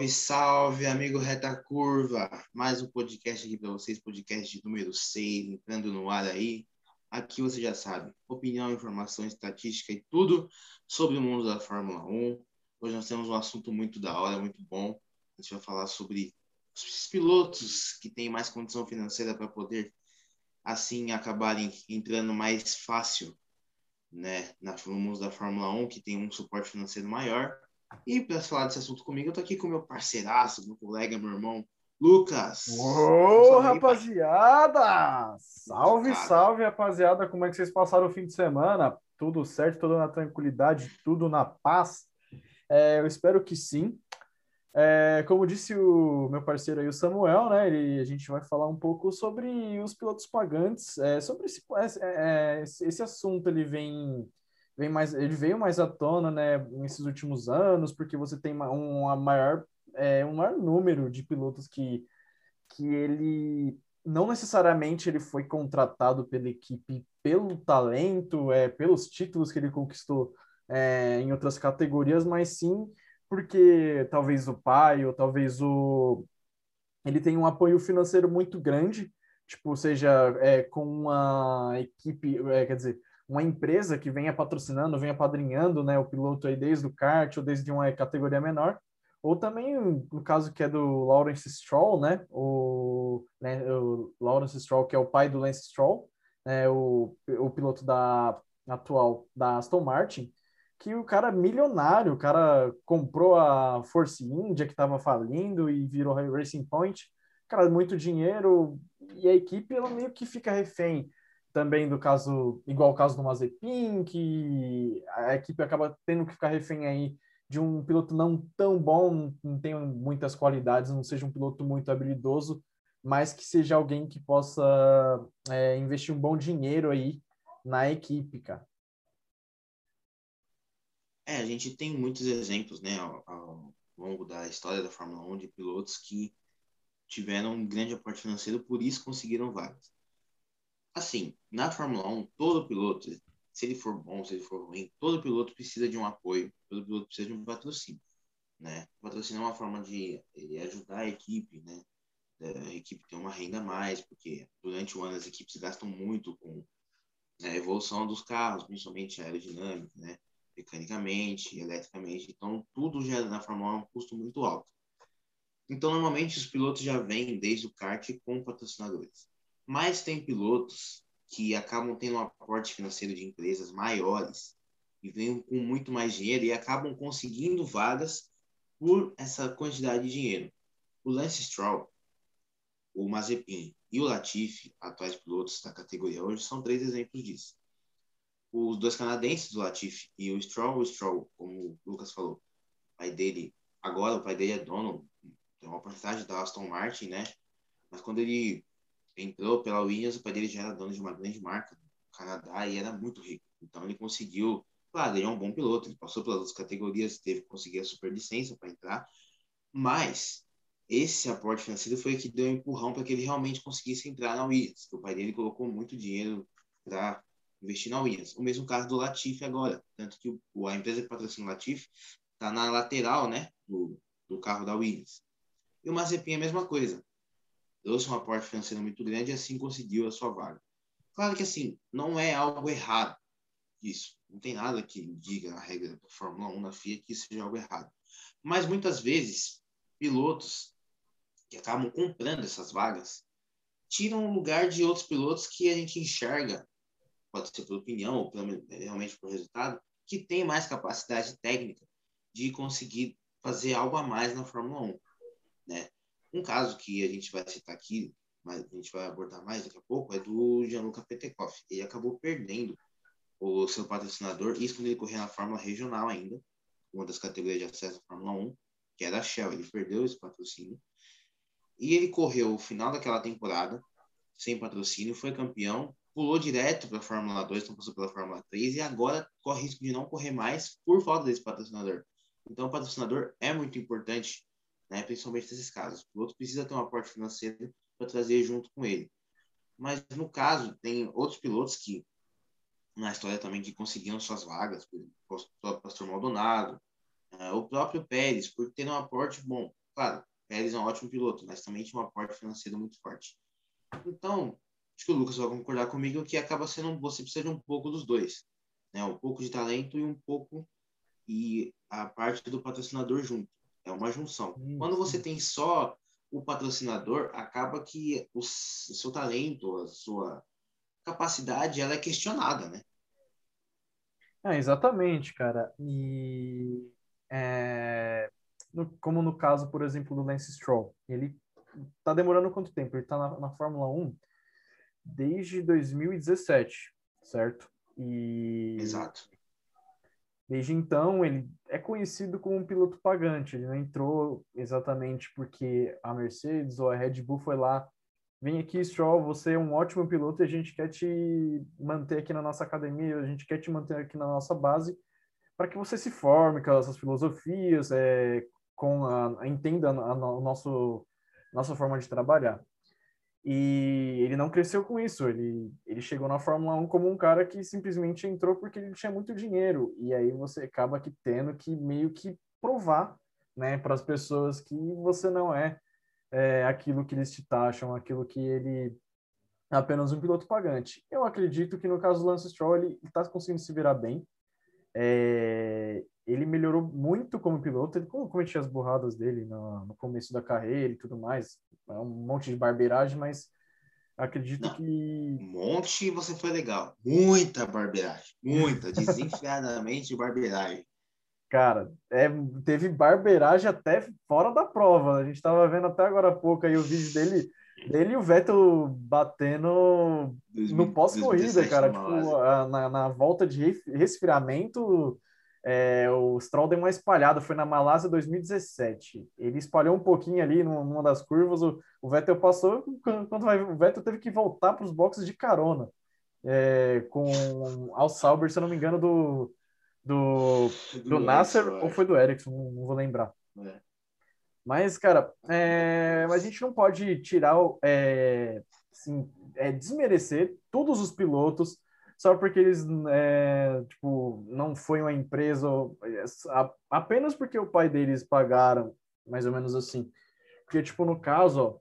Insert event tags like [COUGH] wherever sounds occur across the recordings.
Salve, salve, amigo Reta Curva! Mais um podcast aqui para vocês, podcast número 6, entrando no ar aí. Aqui você já sabe, opinião, informação, estatística e tudo sobre o mundo da Fórmula 1. Hoje nós temos um assunto muito da hora, muito bom. A gente vai falar sobre os pilotos que têm mais condição financeira para poder, assim, acabarem entrando mais fácil né, no mundo da Fórmula 1, que tem um suporte financeiro maior e para falar desse assunto comigo, eu tô aqui com meu parceiraço, meu colega, meu irmão, Lucas. Ô, rapaziada! Salve, salve, rapaziada! Como é que vocês passaram o fim de semana? Tudo certo, tudo na tranquilidade, tudo na paz? É, eu espero que sim. É, como disse o meu parceiro aí, o Samuel, né? Ele, a gente vai falar um pouco sobre os pilotos pagantes. É, sobre esse, é, é esse assunto, ele vem vem mais, ele veio mais à tona, né, nesses últimos anos, porque você tem uma, maior, é, um maior número de pilotos que, que ele não necessariamente ele foi contratado pela equipe pelo talento, é, pelos títulos que ele conquistou é, em outras categorias, mas sim porque talvez o pai ou talvez o ele tem um apoio financeiro muito grande, tipo seja é, com uma equipe, é, quer dizer uma empresa que venha patrocinando, venha padrinhando né, o piloto aí desde o kart ou desde uma categoria menor, ou também no caso que é do Lawrence Stroll, né, o, né, o Lawrence Stroll, que é o pai do Lance Stroll, né, o, o piloto da atual da Aston Martin, que o cara milionário, o cara comprou a Force India que estava falindo e virou Racing Point, cara, muito dinheiro, e a equipe ela meio que fica refém também do caso, igual o caso do Mazepin, que a equipe acaba tendo que ficar refém aí de um piloto não tão bom, não tem muitas qualidades, não seja um piloto muito habilidoso, mas que seja alguém que possa é, investir um bom dinheiro aí na equipe, cara. É, a gente tem muitos exemplos, né, ao, ao longo da história da Fórmula 1 de pilotos que tiveram um grande aporte financeiro, por isso conseguiram vagas assim, na Fórmula 1, todo piloto, se ele for bom, se ele for ruim, todo piloto precisa de um apoio, todo piloto precisa de um patrocínio, né? O patrocínio é uma forma de ajudar a equipe, né? A equipe ter uma renda a mais, porque durante o ano as equipes gastam muito com né, a evolução dos carros, principalmente aerodinâmica, né? Mecanicamente, eletricamente, então tudo gera na Fórmula 1 um custo muito alto. Então, normalmente, os pilotos já vêm desde o kart com patrocinadores. Mas tem pilotos que acabam tendo um aporte financeiro de empresas maiores e vêm com muito mais dinheiro e acabam conseguindo vagas por essa quantidade de dinheiro. O Lance Stroll, o Mazepin e o Latifi, atuais pilotos da categoria hoje, são três exemplos disso. Os dois canadenses, o Latifi e o Stroll, o Stroll, como o Lucas falou, o pai dele, agora o pai dele é dono, tem uma porcentagem da Aston Martin, né? Mas quando ele entrou pela Williams, o pai dele já era dono de uma grande marca no Canadá e era muito rico. Então ele conseguiu, claro, ele é um bom piloto, ele passou pelas outras categorias, teve que conseguir a superlicença para entrar, mas esse aporte financeiro foi o que deu um empurrão para que ele realmente conseguisse entrar na Williams. O pai dele colocou muito dinheiro para investir na Williams. O mesmo caso do Latifi agora, tanto que o, a empresa que patrocina o Latifi está na lateral, né, do, do carro da Williams. E o Mazepin é a mesma coisa trouxe um aporte financeiro muito grande e assim conseguiu a sua vaga. Claro que assim, não é algo errado isso. Não tem nada que diga na regra da Fórmula 1 na FIA que isso seja algo errado. Mas muitas vezes, pilotos que acabam comprando essas vagas tiram o lugar de outros pilotos que a gente enxerga, pode ser por opinião ou realmente por resultado, que tem mais capacidade técnica de conseguir fazer algo a mais na Fórmula 1. Né? Um caso que a gente vai citar aqui, mas a gente vai abordar mais daqui a pouco, é do Gianluca Petekoff. Ele acabou perdendo o seu patrocinador, isso quando ele corria na Fórmula Regional ainda, uma das categorias de acesso à Fórmula 1, que era a Shell. Ele perdeu esse patrocínio. E ele correu o final daquela temporada, sem patrocínio, foi campeão, pulou direto para a Fórmula 2, então passou pela Fórmula 3 e agora corre risco de não correr mais por falta desse patrocinador. Então, o patrocinador é muito importante né? principalmente nesses casos. O piloto precisa ter um aporte financeiro para trazer junto com ele. Mas, no caso, tem outros pilotos que, na história também, que conseguiram suas vagas, o Pastor Maldonado, uh, o próprio Pérez, por ter um aporte bom. Claro, Pérez é um ótimo piloto, mas também tinha um aporte financeiro muito forte. Então, acho que o Lucas vai concordar comigo que acaba sendo você precisa de um pouco dos dois, né? Um pouco de talento e um pouco e a parte do patrocinador junto. É uma junção. Sim, Quando você tem só o patrocinador, acaba que o, o seu talento, a sua capacidade, ela é questionada, né? É, exatamente, cara. E é, no, como no caso, por exemplo, do Lance Stroll, ele tá demorando quanto tempo? Ele tá na, na Fórmula 1 desde 2017, certo? E Exato. Desde então, ele é conhecido como um piloto pagante. Ele não entrou exatamente porque a Mercedes ou a Red Bull foi lá. Vem aqui, Stroll, você é um ótimo piloto e a gente quer te manter aqui na nossa academia, a gente quer te manter aqui na nossa base para que você se forme com essas filosofias, é, com a, entenda a, a, a nosso, nossa forma de trabalhar. E ele não cresceu com isso. Ele, ele chegou na Fórmula 1 como um cara que simplesmente entrou porque ele tinha muito dinheiro. E aí você acaba que tendo que meio que provar né, para as pessoas que você não é, é aquilo que eles te taxam, aquilo que ele é apenas um piloto pagante. Eu acredito que no caso do Lance Stroll ele está conseguindo se virar bem. É, ele melhorou muito como piloto, ele cometia as burradas dele no, no, começo da carreira e tudo mais, é um monte de barbeiragem, mas acredito Não, que... Um monte você foi legal, muita barbeiragem, muita, desenfreadamente barbeiragem. Cara, é, teve barbeiragem até fora da prova, a gente estava vendo até agora há pouco aí o vídeo dele ele e o Vettel batendo 2000, no pós-corrida, cara. Tipo, na, na volta de resfriamento, é, o Stroll deu uma espalhada. Foi na Malásia 2017. Ele espalhou um pouquinho ali numa das curvas. O, o Vettel passou. Quando vai, o Vettel teve que voltar para os boxes de carona. É, com Al Sauber, se eu não me engano, do, do, do, do Nasser ou foi do Ericsson, não, vou lembrar. É. Mas, cara, é, a gente não pode tirar, é, assim, é, desmerecer todos os pilotos só porque eles, é, tipo, não foi uma empresa, apenas porque o pai deles pagaram, mais ou menos assim. Porque, tipo, no caso, ó,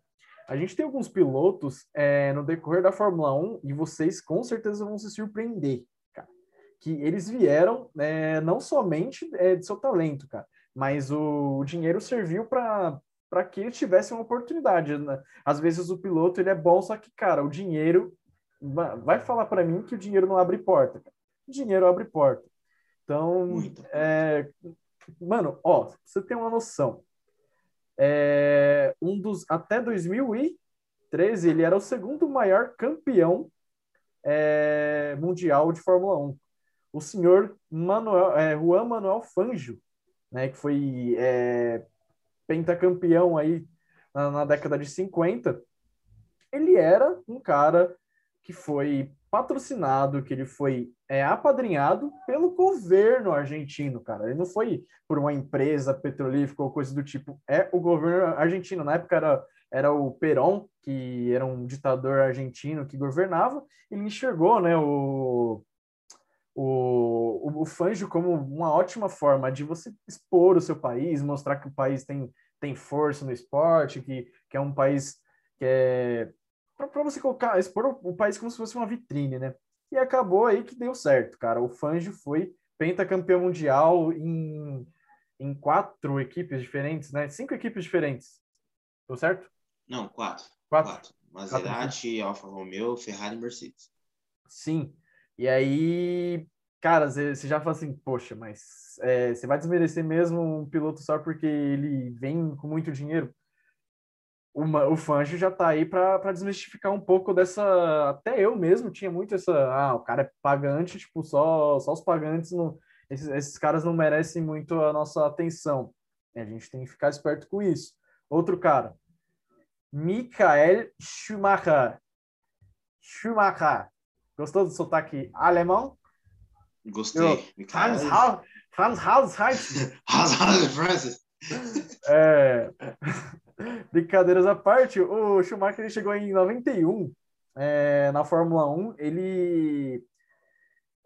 a gente tem alguns pilotos é, no decorrer da Fórmula 1 e vocês com certeza vão se surpreender, cara. Que eles vieram é, não somente é, de seu talento, cara, mas o, o dinheiro serviu para para que ele tivesse uma oportunidade. Né? Às vezes o piloto ele é bom, só que, cara, o dinheiro vai falar para mim que o dinheiro não abre porta. Cara. O dinheiro abre porta. Então, é, mano, ó, você tem uma noção. É, um dos até 2013 ele era o segundo maior campeão é, mundial de Fórmula 1. O senhor Manuel, é, Juan Manuel Fangio né, que foi é, pentacampeão aí na, na, década de 50, ele era um cara que foi patrocinado, que ele foi é, apadrinhado pelo governo argentino, cara. Ele não foi por uma empresa petrolífera ou coisa do tipo. É o governo argentino. Na época era, era o Perón, que era um ditador argentino que governava. Ele enxergou, né, o, o, o, Fangio como uma ótima forma de você expor o seu país, mostrar que o país tem, tem força no esporte, que, que é um país que é. Para você colocar, expor o, país como se fosse uma vitrine, né? E acabou aí que deu certo, cara. O Fangio foi pentacampeão mundial em, em quatro equipes diferentes, né? Cinco equipes diferentes. Deu certo? Não, quatro. Quatro. quatro. Maserati, quatro. Alfa Romeo, Ferrari e Mercedes. Sim. E aí, cara, você já fala assim, poxa, mas é, você vai desmerecer mesmo um piloto só porque ele vem com muito dinheiro? Uma, o Fangio já tá aí para desmistificar um pouco dessa. Até eu mesmo tinha muito essa. Ah, o cara é pagante, tipo, só, só os pagantes. Não, esses, esses caras não merecem muito a nossa atenção. A gente tem que ficar esperto com isso. Outro cara, Michael Schumacher. Schumacher. Gostou do sotaque alemão? Gostei. [LAUGHS] Hans Hans Hans Hans Hans Hans Francis. É, [LAUGHS] [LAUGHS] brincadeiras à parte, o Schumacher ele chegou em 91 é, na Fórmula 1. Ele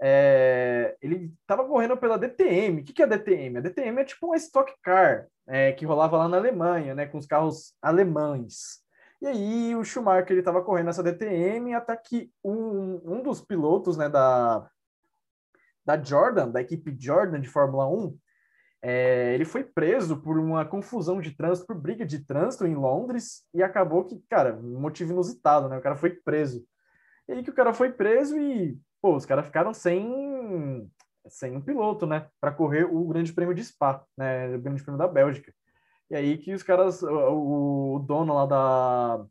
é, ele estava correndo pela DTM. O que, que é a DTM? A DTM é tipo uma stock car é, que rolava lá na Alemanha, né, com os carros alemães. E aí o Schumacher ele estava correndo essa DTM até que um, um dos pilotos né, da, da Jordan, da equipe Jordan de Fórmula 1, é, ele foi preso por uma confusão de trânsito, por briga de trânsito em Londres, e acabou que, cara, motivo inusitado, né? O cara foi preso. E aí que o cara foi preso e, pô, os caras ficaram sem, sem um piloto, né? Para correr o Grande Prêmio de Spa, né? O Grande Prêmio da Bélgica. E aí que os caras, o, o dono lá da,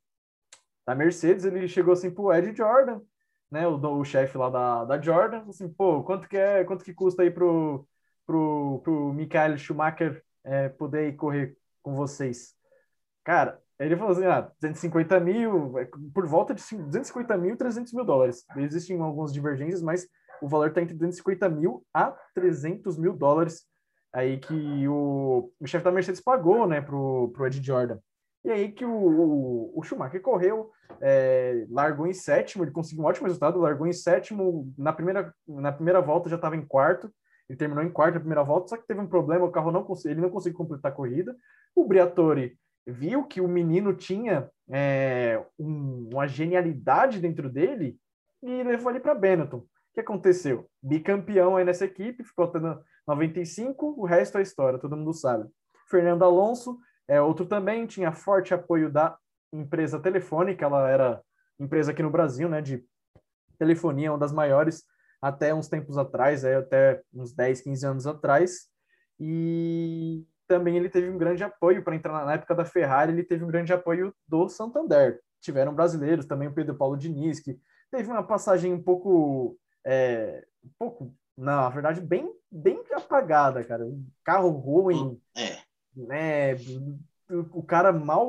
da Mercedes, ele chegou assim pro Ed Jordan, né? O, o chefe lá da, da Jordan, assim, pô, quanto que é, quanto que custa aí pro pro, pro Michael Schumacher é, poder ir correr com vocês. Cara, ele falou assim, ah, 250 mil, é, por volta de 250 mil, 300 mil dólares. Existem algumas divergências, mas o valor está entre 250 mil a 300 mil dólares aí que o, o chefe da Mercedes pagou, né, pro, pro Ed Jordan. E aí que o, o, o Schumacher correu, é, largou em sétimo, ele conseguiu um ótimo resultado, largou em sétimo, na primeira, na primeira volta já estava em quarto, ele terminou em quarto na primeira volta, só que teve um problema, o carro não ele não conseguiu completar a corrida. O Briatore viu que o menino tinha é, um, uma genialidade dentro dele e levou ele para Benetton. O que aconteceu? Bicampeão aí nessa equipe, ficou tendo 95, o resto é história, todo mundo sabe. Fernando Alonso é outro também, tinha forte apoio da empresa telefônica, ela era empresa aqui no Brasil, né, de telefonia, uma das maiores até uns tempos atrás, é, até uns 10, 15 anos atrás. E também ele teve um grande apoio para entrar na época da Ferrari, ele teve um grande apoio do Santander. Tiveram brasileiros, também o Pedro Paulo Diniz, que teve uma passagem um pouco, é, um pouco, na verdade, bem, bem apagada, cara. Um carro ruim, é. né? O cara mal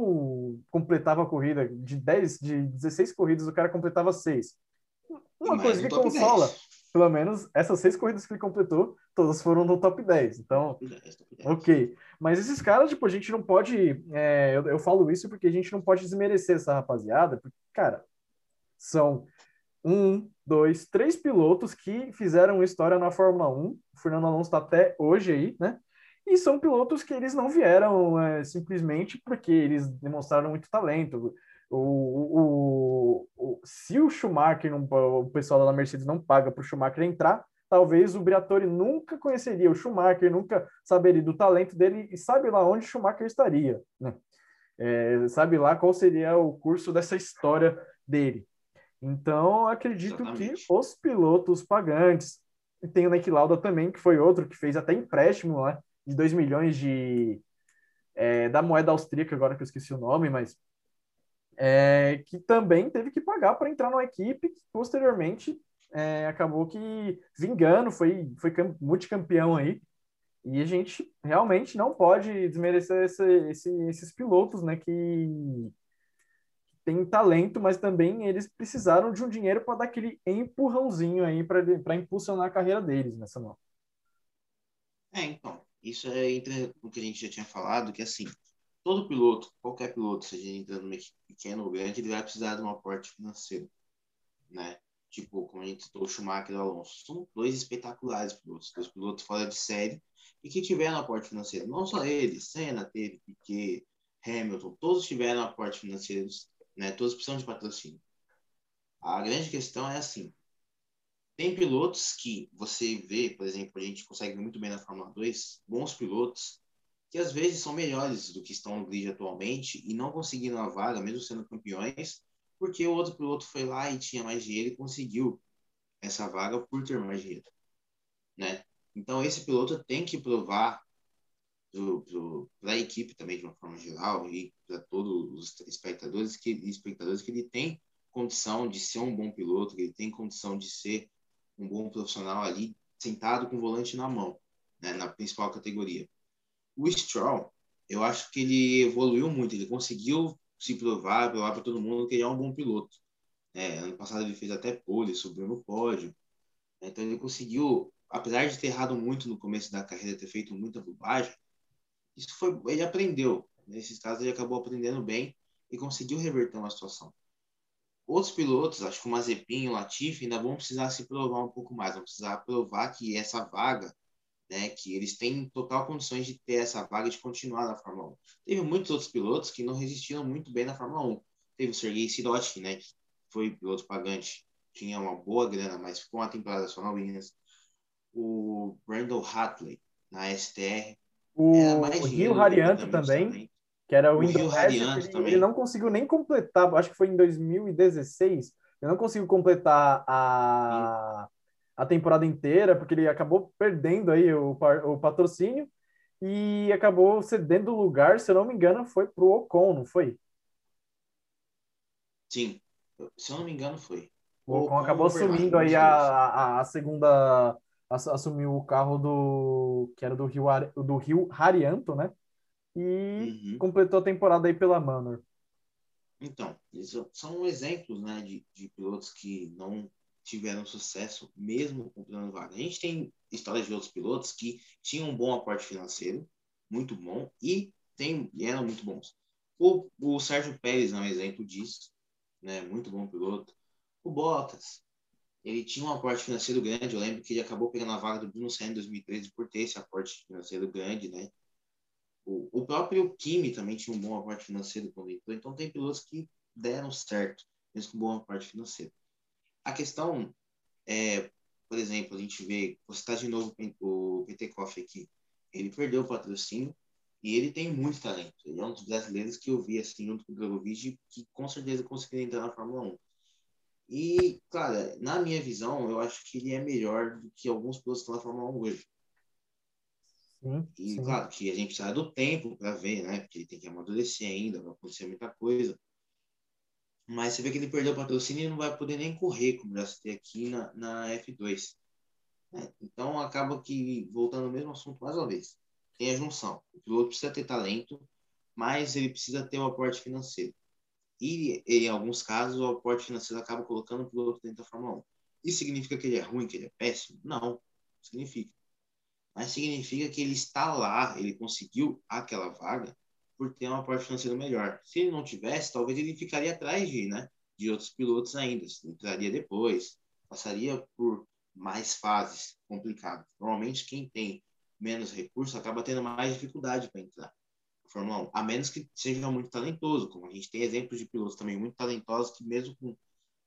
completava a corrida, de 10, de 16 corridas, o cara completava 6. Uma coisa que consola, 10 pelo menos essas seis corridas que ele completou, todas foram no top 10. Então, top 10, top 10. ok. Mas esses caras, tipo, a gente não pode. É, eu, eu falo isso porque a gente não pode desmerecer essa rapaziada, porque, cara, são um, dois, três pilotos que fizeram história na Fórmula 1. O Fernando Alonso está até hoje aí, né? E são pilotos que eles não vieram é, simplesmente porque eles demonstraram muito talento. O, o, o, se o Schumacher, não, o pessoal da Mercedes não paga para o Schumacher entrar, talvez o Briatore nunca conheceria o Schumacher, nunca saberia do talento dele e sabe lá onde o Schumacher estaria, né? É, sabe lá qual seria o curso dessa história dele. Então, acredito Exatamente. que os pilotos pagantes, e tem o Nick Lauda também, que foi outro que fez até empréstimo né, de 2 milhões de é, da moeda austríaca, agora que eu esqueci o nome, mas é, que também teve que pagar para entrar numa equipe que posteriormente é, acabou que vingando, foi, foi multicampeão aí. E a gente realmente não pode desmerecer esse, esse, esses pilotos, né, que, têm talento, mas também eles precisaram de um dinheiro para dar aquele empurrãozinho aí para impulsionar a carreira deles nessa mão. É, então, isso é entre o que a gente já tinha falado, que assim, todo piloto, qualquer piloto, seja entrando equipe pequena ou grande, ele vai precisar de um aporte financeiro, né? Tipo, como a gente citou, o Schumacher e o Alonso. São dois espetaculares pilotos, dois pilotos fora de série e que tiveram aporte financeiro. Não só eles, Senna teve, Piquet, Hamilton, todos tiveram aporte financeiro, né? Todos precisam de patrocínio. A grande questão é assim, tem pilotos que você vê, por exemplo, a gente consegue muito bem na Fórmula 2, bons pilotos que às vezes são melhores do que estão no grid atualmente e não conseguiram a vaga, mesmo sendo campeões, porque o outro piloto foi lá e tinha mais dinheiro e conseguiu essa vaga por ter mais dinheiro, né? Então esse piloto tem que provar para a equipe também de uma forma geral e para todos os espectadores que espectadores que ele tem condição de ser um bom piloto, que ele tem condição de ser um bom profissional ali sentado com o volante na mão, né, na principal categoria. O Stroll, eu acho que ele evoluiu muito, ele conseguiu se provar, provar para todo mundo que ele é um bom piloto. É, ano passado ele fez até pole, subiu no pódio. Então ele conseguiu, apesar de ter errado muito no começo da carreira, ter feito muita bobagem, isso foi, ele aprendeu. Nesses casos ele acabou aprendendo bem e conseguiu reverter uma situação. outros pilotos, acho que o Mazepin o Latifi ainda vão precisar se provar um pouco mais, vão precisar provar que essa vaga, né, que eles têm total condições de ter essa vaga de continuar na Fórmula 1. Teve muitos outros pilotos que não resistiram muito bem na Fórmula 1. Teve o Sergei Sirotkin, né, que foi piloto pagante, tinha uma boa grana, mas ficou uma temporada só na Williams. O Brandon Hatley, na STR. O, o Rio Harianto também. também que era o, o Rio Harianto também. Ele não conseguiu nem completar, acho que foi em 2016, ele não conseguiu completar a, a temporada inteira, porque ele acabou perdendo aí o, o patrocínio e acabou cedendo o lugar, se eu não me engano, foi para o Ocon, não foi? Sim, se eu não me engano, foi. O Ocon acabou assumindo aí a, a, a, segunda. Assumiu o carro do. que era do Rio, do Rio Harianto, né? E uhum. completou a temporada aí pela Manor. Então, são exemplos né, de, de pilotos que não tiveram sucesso mesmo comprando vaga. A gente tem histórias de outros pilotos que tinham um bom aporte financeiro, muito bom, e, tem, eram muito bons. O, o Sérgio Pérez é um exemplo disso, né, muito bom piloto. O Bottas, ele tinha um aporte financeiro grande, eu lembro que ele acabou pegando a vaga do Bruno Senna em 2013 por ter esse aporte financeiro grande, né? O, o próprio Kimi também tinha um bom aporte financeiro quando entrou, então tem pilotos que deram certo, mesmo com bom aporte financeiro. A questão é, por exemplo, a gente vê, você está de novo o PT Koff aqui, ele perdeu o patrocínio e ele tem muito talento. Ele é um dos brasileiros que eu vi assim, junto com o Drogovic, que com certeza conseguiria entrar na Fórmula 1. E, claro, na minha visão, eu acho que ele é melhor do que alguns pilotos que estão na Fórmula 1 hoje. Sim, e, sim. claro, que a gente precisa do tempo para ver, né? Porque ele tem que amadurecer ainda, vai acontecer muita coisa. Mas você vê que ele perdeu o patrocínio e não vai poder nem correr, como já citei aqui na, na F2. É, então, acaba que, voltando ao mesmo assunto mais uma vez, tem a junção. O piloto precisa ter talento, mas ele precisa ter o um aporte financeiro. E, em alguns casos, o aporte financeiro acaba colocando o piloto dentro da Fórmula 1. Isso significa que ele é ruim, que ele é péssimo? Não, significa mas significa que ele está lá, ele conseguiu aquela vaga por ter um aporte financeiro melhor. Se ele não tivesse, talvez ele ficaria atrás de, né, de outros pilotos ainda, entraria depois, passaria por mais fases complicadas. Normalmente quem tem menos recursos acaba tendo mais dificuldade para entrar na Fórmula 1, a menos que seja muito talentoso, como a gente tem exemplos de pilotos também muito talentosos que mesmo com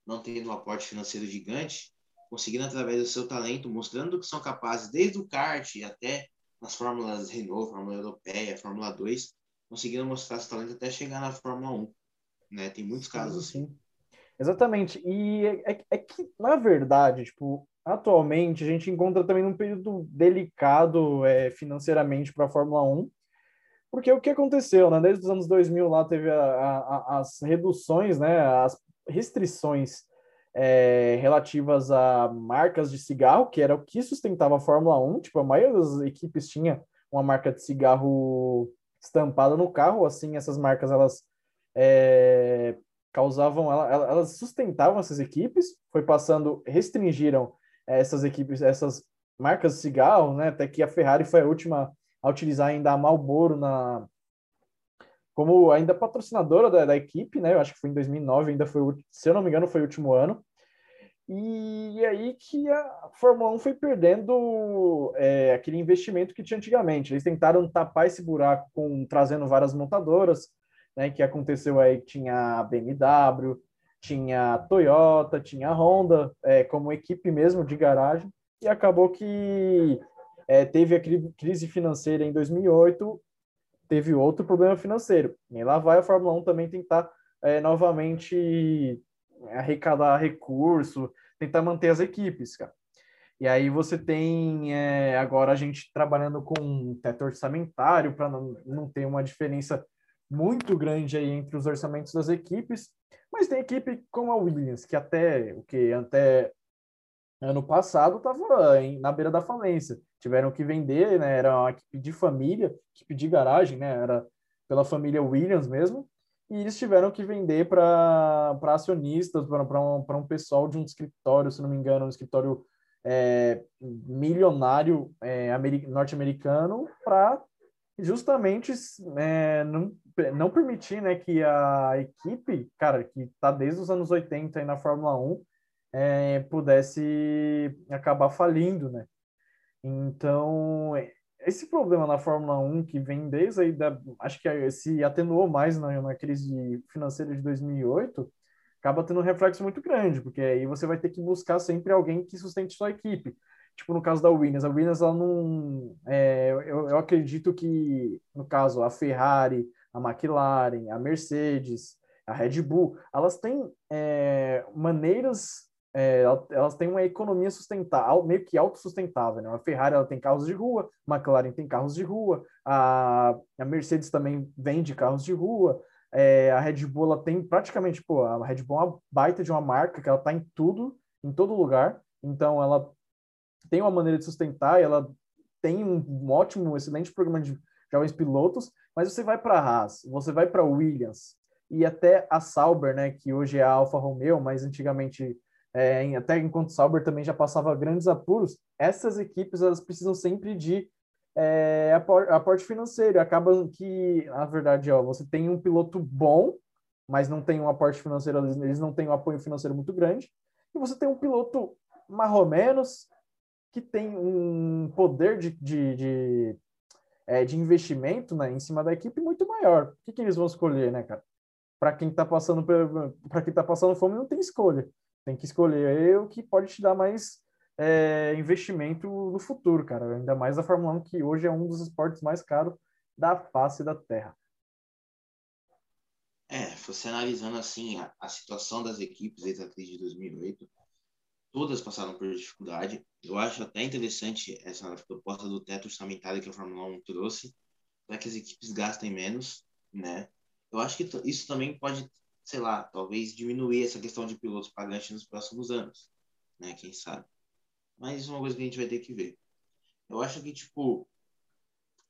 não tendo um aporte financeiro gigante, conseguindo através do seu talento, mostrando que são capazes desde o kart até nas fórmulas Renault, Fórmula Europeia, Fórmula 2, conseguindo mostrar seu talento até chegar na Fórmula 1. Né? Tem muitos casos assim. Exatamente. E é, é, é, que, na verdade, tipo, atualmente a gente encontra também um período delicado é, financeiramente para a Fórmula 1, porque o que aconteceu, né? Desde os anos 2000 lá teve a, a, as reduções, né? As restrições é, relativas a marcas de cigarro, que era o que sustentava a Fórmula 1. Tipo, a maioria das equipes tinha uma marca de cigarro estampada no carro. Assim, essas marcas, elas é, causavam, elas sustentavam essas equipes. Foi passando, restringiram essas equipes, essas marcas de cigarro, né? Até que a Ferrari foi a última a utilizar ainda a Marlboro na como ainda patrocinadora da, da, equipe, né? Eu acho que foi em 2009, ainda foi, se eu não me engano, foi o último ano. E aí que a Fórmula 1 foi perdendo é, aquele investimento que tinha antigamente. Eles tentaram tapar esse buraco com trazendo várias montadoras, né? Que aconteceu aí tinha a BMW, tinha a Toyota, tinha a Honda, é, como equipe mesmo de garagem, e acabou que é, teve a crise financeira em 2008, teve outro problema financeiro. E lá vai a Fórmula 1 também tentar é, novamente arrecadar recurso, tentar manter as equipes, cara. E aí você tem é, agora a gente trabalhando com teto orçamentário para não, não ter uma diferença muito grande aí entre os orçamentos das equipes, mas tem equipe como a Williams, que até o que até ano passado estava na beira da falência. Tiveram que vender, né? Era uma equipe de família, equipe de garagem, né? Era pela família Williams mesmo e eles tiveram que vender para acionistas, para um, um pessoal de um escritório, se não me engano, um escritório é, milionário é, norte-americano, para justamente é, não não permitir né, que a equipe, cara, que está desde os anos 80 aí na Fórmula 1, é, pudesse acabar falindo, né? Então, esse problema na Fórmula 1 que vem desde aí da, acho que se atenuou mais na, na crise financeira de 2008, acaba tendo um reflexo muito grande, porque aí você vai ter que buscar sempre alguém que sustente sua equipe. Tipo no caso da Williams, a Williams ela não, é, eu, eu acredito que no caso a Ferrari, a McLaren, a Mercedes, a Red Bull, elas têm é, maneiras é, elas têm uma economia sustentável, meio que autossustentável. Né? A Ferrari ela tem carros de rua, a McLaren tem carros de rua, a, a Mercedes também vende carros de rua, é, a Red Bull ela tem praticamente, pô, a Red Bull é uma baita de uma marca que ela está em tudo, em todo lugar, então ela tem uma maneira de sustentar, ela tem um, um ótimo, excelente programa de jovens pilotos, mas você vai para a Haas, você vai para Williams e até a Sauber, né, que hoje é a Alfa Romeo, mas antigamente é, até enquanto Sauber também já passava grandes apuros, essas equipes elas precisam sempre de é, aporte financeiro. Acaba que, na verdade, ó, você tem um piloto bom, mas não tem um aporte financeiro, eles não têm um apoio financeiro muito grande, e você tem um piloto menos que tem um poder de, de, de, é, de investimento né, em cima da equipe muito maior. O que, que eles vão escolher, né, cara? Para quem está passando para quem tá passando fome não tem escolha. Tem que escolher o que pode te dar mais é, investimento no futuro, cara. Ainda mais a Fórmula 1, que hoje é um dos esportes mais caros da face da Terra. É, você analisando assim a, a situação das equipes desde a crise de 2008, todas passaram por dificuldade. Eu acho até interessante essa proposta do teto orçamentário que a Fórmula 1 trouxe, para que as equipes gastem menos, né? Eu acho que isso também pode sei lá, talvez diminuir essa questão de pilotos pagantes nos próximos anos, né? Quem sabe. Mas uma coisa que a gente vai ter que ver. Eu acho que, tipo,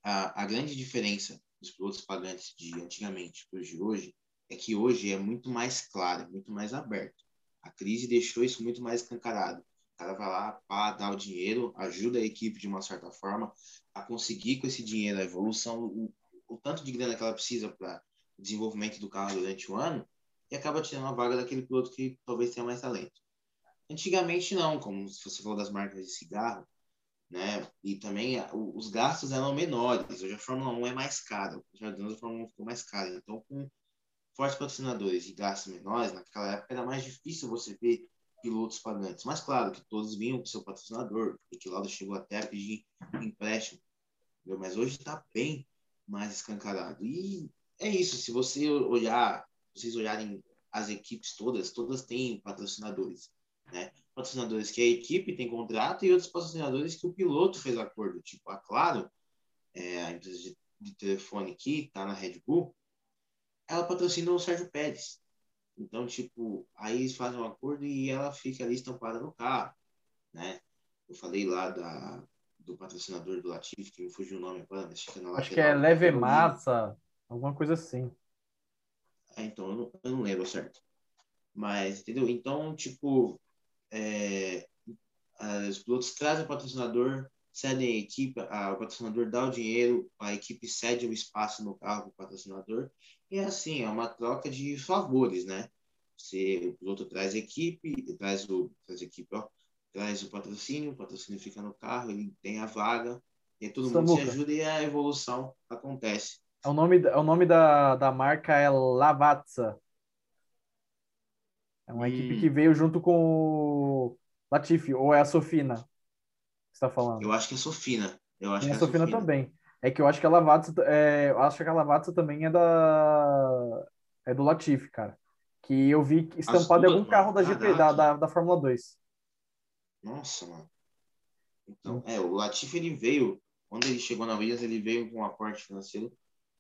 a, a grande diferença dos pilotos pagantes de antigamente para os de hoje é que hoje é muito mais claro, muito mais aberto. A crise deixou isso muito mais escancarado. O cara vai lá, pá, dá o dinheiro, ajuda a equipe de uma certa forma a conseguir com esse dinheiro a evolução, o, o tanto de grana que ela precisa para desenvolvimento do carro durante o ano, e acaba tirando a vaga daquele piloto que talvez tenha mais talento. Antigamente não, como você falou das marcas de cigarro, né? E também os gastos eram menores. Hoje a Fórmula 1 é mais cara. Já a Fórmula 1 ficou mais cara. Então, com fortes patrocinadores e gastos menores, naquela época era mais difícil você ver pilotos pagantes. Mas claro que todos vinham com seu patrocinador, porque Lauda chegou até a pedir empréstimo. Entendeu? Mas hoje está bem mais escancarado. E é isso. Se você olhar vocês olharem as equipes todas, todas têm patrocinadores, né? Patrocinadores que a equipe tem contrato e outros patrocinadores que o piloto fez acordo. Tipo, a Claro, é, a empresa de, de telefone que tá na Red Bull, ela patrocina o Sérgio Pérez. Então, tipo, aí eles fazem um acordo e ela fica ali estampada no carro, né? Eu falei lá da, do patrocinador do Latifi, que me fugiu o nome agora, Acho que é Leve Massa, alguma coisa assim. É, então, eu não, eu não, lembro certo. Mas, entendeu? Então, tipo, é, os pilotos trazem o patrocinador, cedem a equipe, a, o patrocinador dá o dinheiro, a equipe cede o espaço no carro para o patrocinador. E é assim, é uma troca de favores, né? Você, o piloto traz a equipe, traz o, traz a equipe, ó, traz o patrocínio, o patrocínio fica no carro, ele tem a vaga, e todo Samuca. mundo se ajuda e a evolução acontece. O nome, o nome da, da marca é Lavazza. É uma hum. equipe que veio junto com o Latifi, ou é a Sofina? Que está falando? Eu acho que é a Sofina. Eu acho e que a é Sofina, Sofina também. É que eu acho que a Lavazza, é, eu acho que a Lavazza também é da é do Latifi, cara. Que eu vi estampado em algum mano. carro da GP da, da, da Fórmula 2. Nossa, mano. Então, é, o Latifi ele veio, quando ele chegou na Williams, ele veio com um aporte financeiro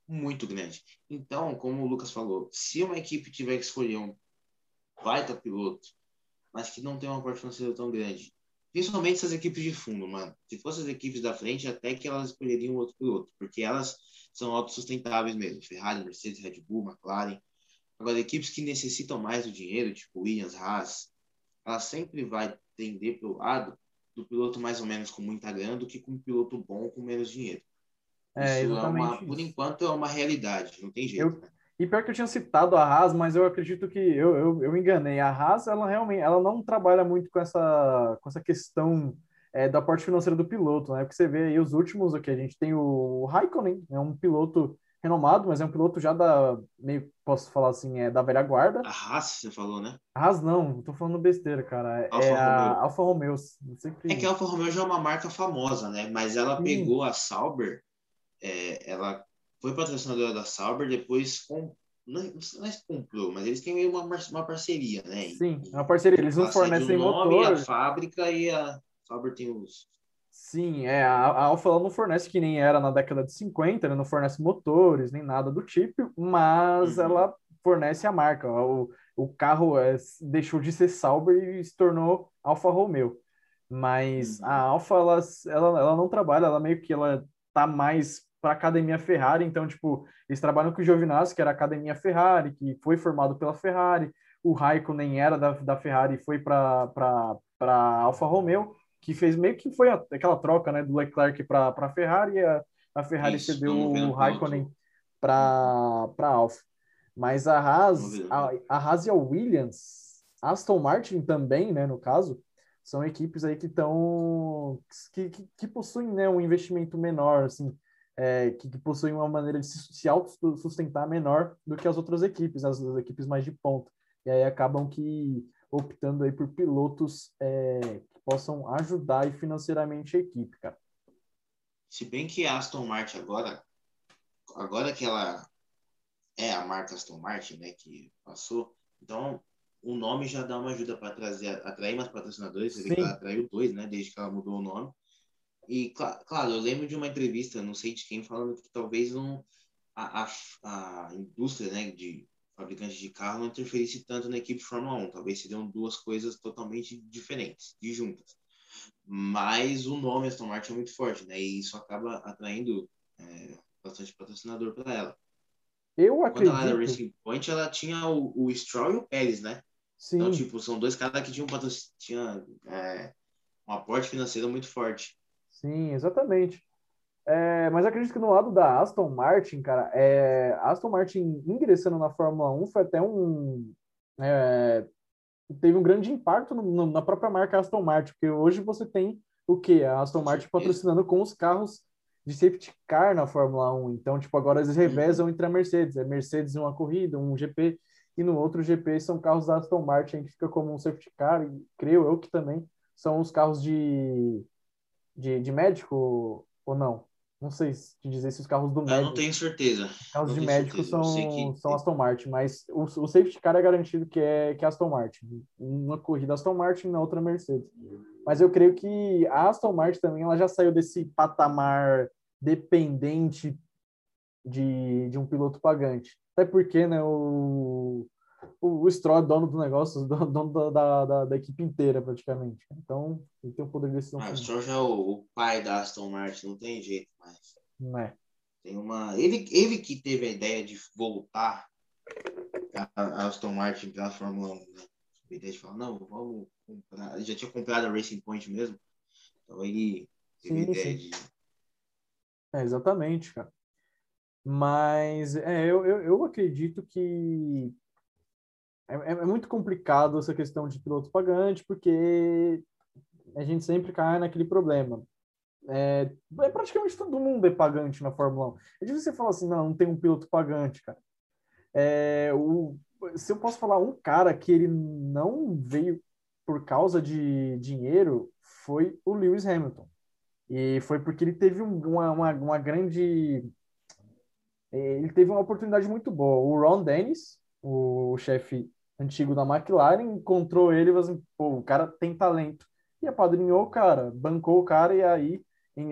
muito grande. Então, como o Lucas falou, se uma equipe tiver que escolher um baita piloto, mas que não tem uma parte financeira tão grande, principalmente essas equipes de fundo, mano. Se fossem as equipes da frente, até que elas escolheriam outro piloto, porque elas são autossustentáveis mesmo. Ferrari, Mercedes, Red Bull, McLaren. Agora, equipes que necessitam mais do dinheiro, tipo Williams, Haas, ela sempre vai tender para o lado do piloto mais ou menos com muita grana do que com um piloto bom com menos dinheiro. É, isso é uma, por enquanto é uma realidade, não tem jeito. Eu, né? E pior que eu tinha citado a Haas, mas eu acredito que eu, eu, eu enganei. A Haas, ela realmente ela não trabalha muito com essa, com essa questão é, da parte financeira do piloto, né? Porque você vê aí os últimos, aqui a gente tem o Raikkonen, é um piloto renomado, mas é um piloto já da, meio, posso falar assim, é da velha guarda. A Haas, você falou, né? A Haas não, tô falando besteira, cara. Alfa é Romeo. a Alfa Romeo. Sempre... É que a Alfa Romeo já é uma marca famosa, né? Mas ela Sim. pegou a Sauber, é, ela foi patrocinadora da Sauber, depois com, não, não é comprou, mas eles têm uma, uma parceria, né? Sim, é uma parceria. Eles não fornecem motor. A fábrica e a Sauber tem os Sim, é, a, a Alfa não fornece que nem era na década de 50, né? não fornece motores, nem nada do tipo, mas uhum. ela fornece a marca. O, o carro é, deixou de ser Sauber e se tornou Alfa Romeo. Mas uhum. a Alfa, ela, ela, ela não trabalha, ela meio que ela tá mais para a Academia Ferrari, então, tipo, eles trabalham com o Giovinazzi, que era a Academia Ferrari, que foi formado pela Ferrari, o Raikkonen era da, da Ferrari e foi para a Alfa Romeo, que fez meio que foi aquela troca né, do Leclerc para a Ferrari a, a Ferrari Isso, cedeu o Raikkonen para a Alfa. Mas a Haas, a, a Haas e a Williams, Aston Martin também, né, no caso, são equipes aí que estão que, que, que, possuem né, um investimento menor, assim, é, que, que, possuem uma maneira de se, se autossustentar menor do que as outras equipes, as, as, equipes mais de ponta. E aí acabam que optando aí por pilotos é, possam ajudar financeiramente a equipe, cara. Se bem que a Aston Martin agora, agora que ela é a marca Aston Martin, né, que passou, então o nome já dá uma ajuda para trazer, atrair mais patrocinadores, você vê que ela atraiu dois, né, desde que ela mudou o nome. E, claro, eu lembro de uma entrevista, não sei de quem, falando que talvez um, a, a, a indústria, né, de fabricante de carro não interferisse tanto na equipe de Fórmula 1. Talvez seriam duas coisas totalmente diferentes, juntas. Mas o nome Aston Martin é muito forte, né? E isso acaba atraindo é, bastante patrocinador para ela. Eu acredito. Quando ela era Racing Point, ela tinha o, o Stroll e o Pérez, né? Sim. Então, tipo, são dois caras que tinham, tinha, é, um aporte financeiro muito forte. Sim, exatamente. É, mas acredito que no lado da Aston Martin, cara, é, Aston Martin ingressando na Fórmula 1 foi até um. É, teve um grande impacto no, no, na própria marca Aston Martin, porque hoje você tem o que? A Aston Martin patrocinando com os carros de safety car na Fórmula 1. Então, tipo, agora eles revezam entre a Mercedes. É Mercedes em uma corrida, um GP, e no outro GP são carros da Aston Martin, que fica como um safety car, e creio eu que também são os carros de, de, de médico ou não? Não sei te dizer se os carros do médico. Eu não tenho certeza. Os carros não de médico são, que... são Aston Martin, mas o, o safety car é garantido que é, que é Aston Martin. Uma corrida Aston Martin, na outra Mercedes. Mas eu creio que a Aston Martin também ela já saiu desse patamar dependente de, de um piloto pagante. Até porque né, o, o, o Stroll é dono do negócio, [LAUGHS] dono da, da, da, equipe inteira, praticamente. Então, ele tem o poder de decisão. Ah, o Stroll já é o, o, pai da Aston Martin, não tem jeito mais. Não é. Tem uma... ele, ele que teve a ideia de voltar a Aston Martin para a Fórmula 1, né? A ideia de falar, não, vamos comprar. Ele já tinha comprado a Racing Point mesmo. Então ele teve sim, a ideia sim. de. É, exatamente, cara. Mas é, eu, eu, eu acredito que é, é, é muito complicado essa questão de piloto pagante, porque a gente sempre cai naquele problema. É, é, praticamente todo mundo é pagante na Fórmula 1. É difícil você falar assim, não, não tem um piloto pagante, cara. É, o, se eu posso falar um cara que ele não veio por causa de dinheiro, foi o Lewis Hamilton. E foi porque ele teve uma, uma, uma grande. Ele teve uma oportunidade muito boa. O Ron Dennis, o chefe antigo da McLaren, encontrou ele e falou assim, pô, o cara tem talento. E apadrinhou o cara, bancou o cara e aí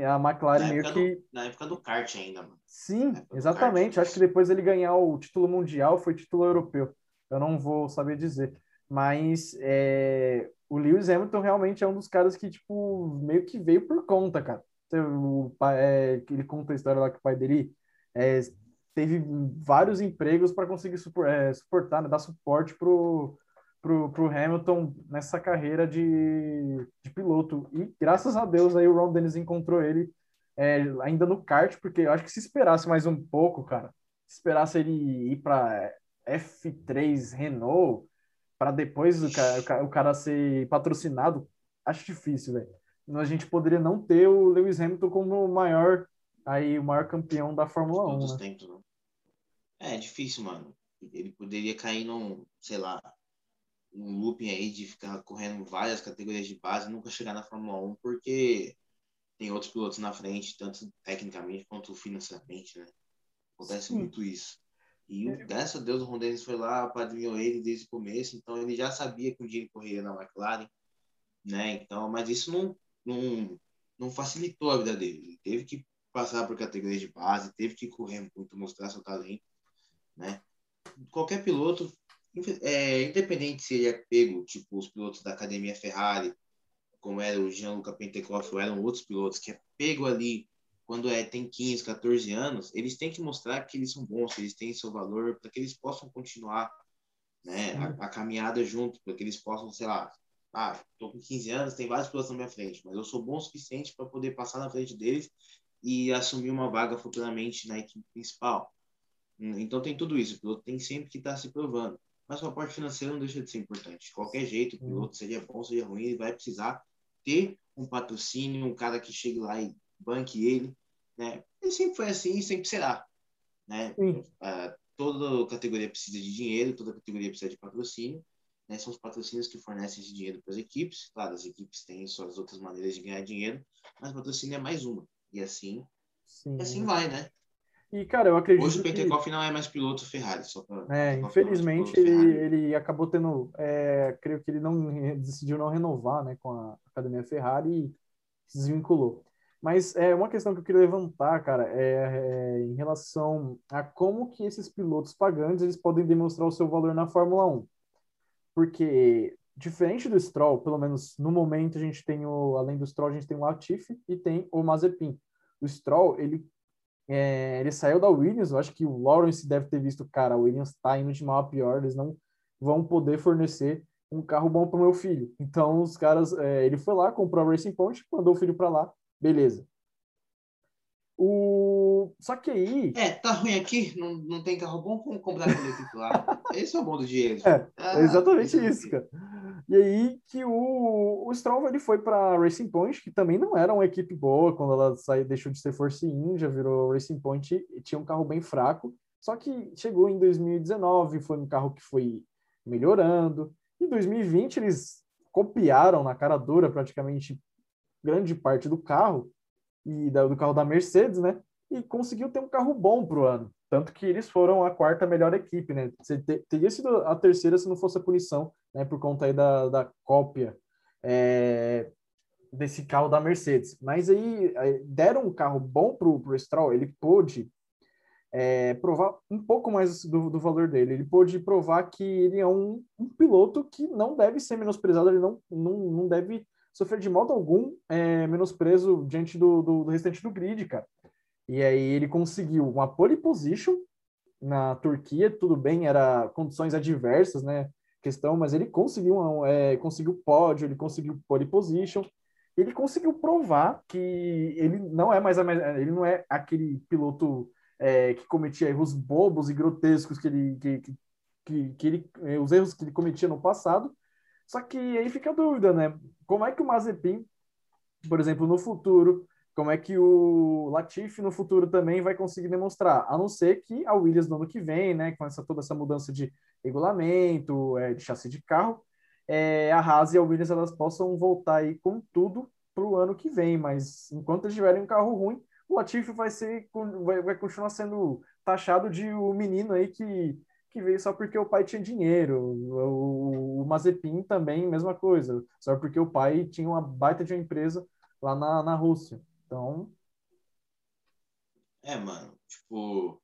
a McLaren meio que... Do, na época do kart ainda, mano. Sim, exatamente. Acho que depois ele ganhar o título mundial foi título europeu. Eu não vou saber dizer. Mas é, o Lewis Hamilton realmente é um dos caras que, tipo, meio que veio por conta, cara. O, é, ele conta a história lá que o pai dele é, teve vários empregos para conseguir é, suportar, né, dar suporte pro, pro, pro Hamilton nessa carreira de, de piloto. E graças a Deus aí o Ron Dennis encontrou ele é, ainda no kart, porque eu acho que se esperasse mais um pouco, cara, se esperasse ele ir para F3 Renault, para depois o cara, o cara ser patrocinado, acho difícil, velho. A gente poderia não ter o Lewis Hamilton como o maior, aí, o maior campeão da Fórmula 1. Né? Tempos, né? É, é difícil, mano. Ele poderia cair num, sei lá, um looping aí de ficar correndo várias categorias de base e nunca chegar na Fórmula 1, porque tem outros pilotos na frente, tanto tecnicamente quanto financeiramente, né? Acontece Sim. muito isso. E é. graças a Deus o Ron Dennis foi lá, apadrinhou ele desde o começo, então ele já sabia que um dia ele correria na McLaren, né? Então, mas isso não, não, não facilitou a vida dele. Ele teve que passar por categorias de base, teve que correr muito, mostrar seu talento, né? Qualquer piloto, é, independente se ele é pego, tipo os pilotos da academia Ferrari, como era o Jean-Luc Pentecoff, ou eram outros pilotos, que é pego ali quando é, tem 15, 14 anos, eles têm que mostrar que eles são bons, que eles têm seu valor, para que eles possam continuar né, a, a, caminhada junto, para que eles possam, sei lá, ah, tô com 15 anos, tem vários pilotos na minha frente, mas eu sou bom o suficiente para poder passar na frente deles e assumir uma vaga futuramente na equipe principal. Hum, então tem tudo isso, o piloto tem sempre que estar tá se provando. Mas o aporte financeiro não deixa de ser importante. De qualquer jeito, o piloto seja bom, seja ruim, ele vai precisar ter um patrocínio, um cara que chegue lá e banque ele, né? Ele sempre foi assim e sempre será, né? Uh, toda categoria precisa de dinheiro, toda categoria precisa de patrocínio, né? São os patrocínios que fornecem esse dinheiro para as equipes. Claro, as equipes têm suas outras maneiras de ganhar dinheiro, mas patrocínio é mais uma. E assim, Sim. assim vai, né? E, cara, eu acredito. Hoje o Pentecoff que... não é mais piloto Ferrari, só pra... É, infelizmente ele, ele acabou tendo. É, creio que ele não decidiu não renovar né, com a Academia Ferrari e se desvinculou. Mas é uma questão que eu queria levantar, cara, é, é, em relação a como que esses pilotos pagantes eles podem demonstrar o seu valor na Fórmula 1. Porque, diferente do Stroll, pelo menos no momento a gente tem o, além do Stroll, a gente tem o Latifi e tem o Mazepin. O Stroll, ele, é, ele saiu da Williams, eu acho que o Lawrence deve ter visto, cara, a Williams tá indo de mal a pior, eles não vão poder fornecer um carro bom para o meu filho. Então, os caras, é, ele foi lá, comprou a Racing Point, mandou o filho para lá, Beleza. O... Só que aí. É, tá ruim aqui, não, não tem carro bom, vamos comprar aquele titular. [LAUGHS] Esse é o bom do dinheiro. É, ah, é exatamente isso, cara. E aí que o, o Stroll ele foi para Racing Point, que também não era uma equipe boa, quando ela saiu, deixou de ser Force India, virou Racing Point, e tinha um carro bem fraco. Só que chegou em 2019, foi um carro que foi melhorando. Em 2020 eles copiaram na cara dura praticamente grande parte do carro e do carro da Mercedes, né? E conseguiu ter um carro bom para o ano. Tanto que eles foram a quarta melhor equipe, né? Teria sido a terceira se não fosse a punição, né? Por conta aí da, da cópia é, desse carro da Mercedes. Mas aí deram um carro bom para o Stroll, ele pôde é, provar um pouco mais do, do, valor dele. Ele pôde provar que ele é um, um, piloto que não deve ser menosprezado, ele não, não, não deve sofrer de modo algum é, menosprezo diante do, do, do, restante do grid, cara. E aí ele conseguiu uma pole position na Turquia, tudo bem, era condições adversas, né? Questão, mas ele conseguiu um, é, conseguiu pódio, ele conseguiu pole position, ele conseguiu provar que ele não é mais ele não é aquele piloto é, que cometia erros bobos e grotescos que ele que, que, que ele os erros que ele cometia no passado só que aí fica a dúvida, né? Como é que o Mazepin, por exemplo, no futuro, como é que o Latifi no futuro também vai conseguir demonstrar? A não ser que a Williams no ano que vem, né, com essa, toda essa mudança de regulamento, é, de chassi de carro, é, a Haas e a Williams elas possam voltar aí com tudo para o ano que vem. Mas enquanto eles tiverem um carro ruim, o Latifi vai ser vai, vai continuar sendo taxado de o um menino aí que que veio só porque o pai tinha dinheiro. O, o Mazepin também, mesma coisa, só porque o pai tinha uma baita de uma empresa lá na, na Rússia. Então. É, mano, tipo.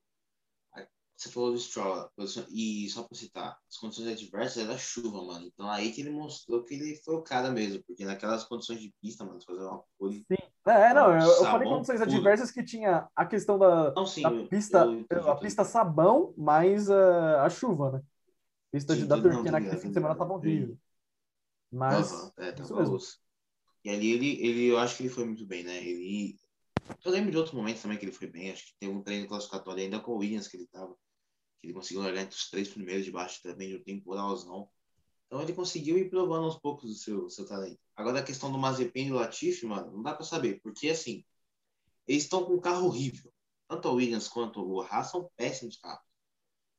Você falou do Stroll, e só pra citar, as condições adversas era chuva, mano. Então aí que ele mostrou que ele foi o cara mesmo, porque naquelas condições de pista, mano, fazer uma coisa. Sim. É, não, eu, eu falei condições puro. adversas que tinha a questão da, não, sim, da pista, eu, eu, a pista sabão mais a, a chuva, né? Pista sim, de, da Turquia naquele fim de semana tava horrível. Mas. Uhum, é, isso mesmo. E ali ele, ele, eu acho que ele foi muito bem, né? Ele Eu lembro de outros momentos também que ele foi bem. Acho que teve um treino classificatório ainda com o Williams que ele tava. Que ele conseguiu largar entre os três primeiros debaixo também do temporalzão. Então ele conseguiu ir provando aos poucos o seu, seu talento. Agora a questão do Mazepin e do Latifi, mano, não dá para saber. Porque assim, eles estão com um carro horrível. Tanto a Williams quanto o Haas são péssimos carros.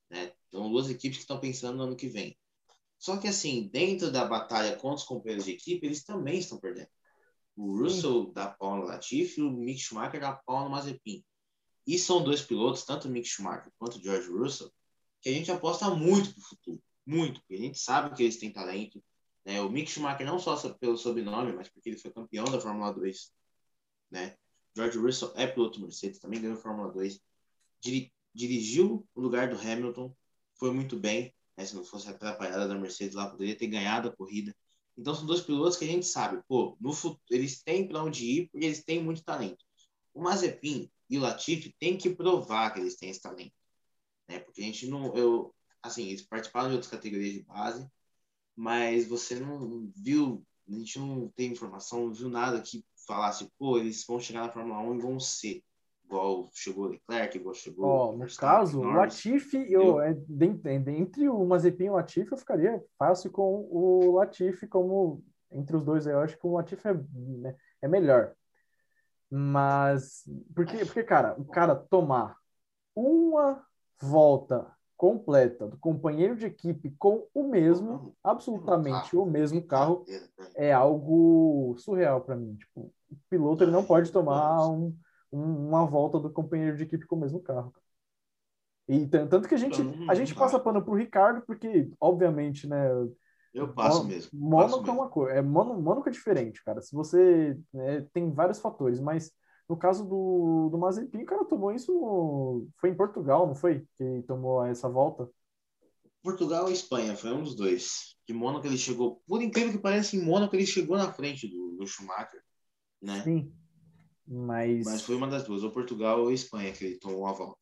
Né? São duas equipes que estão pensando no ano que vem. Só que assim, dentro da batalha contra os companheiros de equipe, eles também estão perdendo. O Russell Sim. dá pau no Latifi e o Mick Schumacher dá pau no Mazepin. E são dois pilotos, tanto o Mick Schumacher quanto o George Russell, que a gente aposta muito pro futuro. Muito, porque a gente sabe que eles têm talento. Né? O Mick Schumacher não só pelo sobrenome, mas porque ele foi campeão da Fórmula 2. Né? George Russell é piloto Mercedes, também ganhou a Fórmula 2. dirigiu o lugar do Hamilton, foi muito bem. Né? Se não fosse a atrapalhada da Mercedes lá, poderia ter ganhado a corrida. Então são dois pilotos que a gente sabe, pô, no futuro, eles têm para onde ir porque eles têm muito talento. O Mazepin e o Latifi têm que provar que eles têm esse talento, né? Porque a gente não, eu, assim, eles participaram de outras categorias de base, mas você não viu, a gente não tem informação, não viu nada que falasse, pô, eles vão chegar na Fórmula 1 e vão ser igual chegou Leclerc, igual chegou No caso, o Latifi, eu, é, entre o Mazepin e o Latifi, eu ficaria fácil com o Latifi como entre os dois, eu acho que o Latifi é, né, é melhor. Mas, porque, porque, cara, o cara tomar uma volta completa do companheiro de equipe com o mesmo, absolutamente o mesmo carro, é algo surreal para mim. Tipo, o piloto ele não pode tomar um, uma volta do companheiro de equipe com o mesmo carro. E tanto que a gente, a gente passa pano pro Ricardo, porque, obviamente, né? Eu passo mesmo. Mônaco é uma coisa. É, Mônaco é diferente, cara. Se você. Né, tem vários fatores, mas no caso do, do Mazepin, o cara tomou isso. Foi em Portugal, não foi? Que tomou essa volta? Portugal e Espanha, foi um dos dois. De Mônaco ele chegou. Por incrível que pareça, em Mônaco ele chegou na frente do, do Schumacher. Né? Sim. Mas... Mas foi uma das duas, ou Portugal ou Espanha, que ele tomou a volta.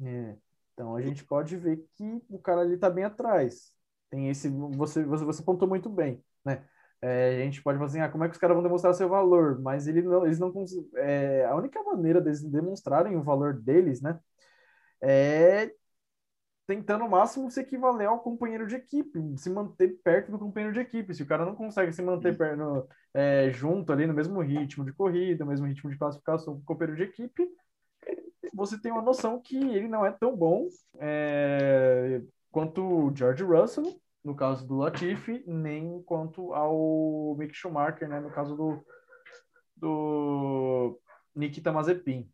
É. Então a gente pode ver que o cara ali tá bem atrás. Tem esse. Você, você, você pontou muito bem, né? É, a gente pode falar assim, ah, como é que os caras vão demonstrar seu valor? Mas ele não, eles não é, a única maneira deles demonstrarem o valor deles, né? É tentando o máximo se equivaler ao companheiro de equipe, se manter perto do companheiro de equipe. Se o cara não consegue se manter perto, é, junto ali no mesmo ritmo de corrida, no mesmo ritmo de classificação com o companheiro de equipe, você tem uma noção que ele não é tão bom é, quanto o George Russell, no caso do Latifi, nem quanto ao Mick Schumacher, né, no caso do, do Nikita Mazepin.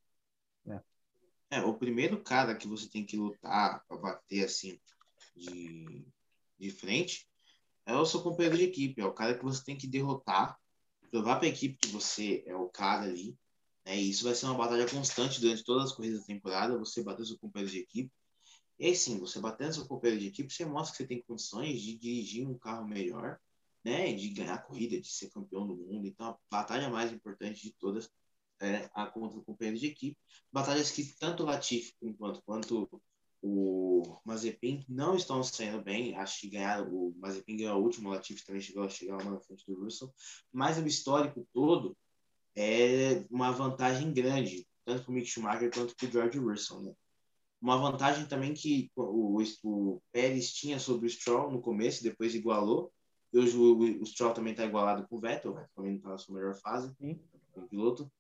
É, o primeiro cara que você tem que lutar para bater assim de, de frente é o seu companheiro de equipe, é o cara que você tem que derrotar, provar para a equipe que você é o cara ali. Né? E isso vai ser uma batalha constante durante todas as corridas da temporada, você bater seu companheiro de equipe. E aí sim, você batendo seu companheiro de equipe, você mostra que você tem condições de dirigir um carro melhor, né? De ganhar a corrida, de ser campeão do mundo. Então, a batalha mais importante de todas é, a contra o companheiro de equipe. Batalhas que tanto o Latifi, por enquanto, quanto o Mazepin não estão saindo bem. Acho que ganharam, o Mazepin ganhou o último, o Latifi também chegou a chegar lá na frente do Russell. Mas o histórico todo é uma vantagem grande, tanto para o Mick Schumacher quanto para o George Russell. Né? Uma vantagem também que o, o, Pérez tinha sobre o Stroll no começo, depois igualou. E hoje o, o Stroll também está igualado com o Vettel, o Vettel também está na sua melhor fase, Sim. como piloto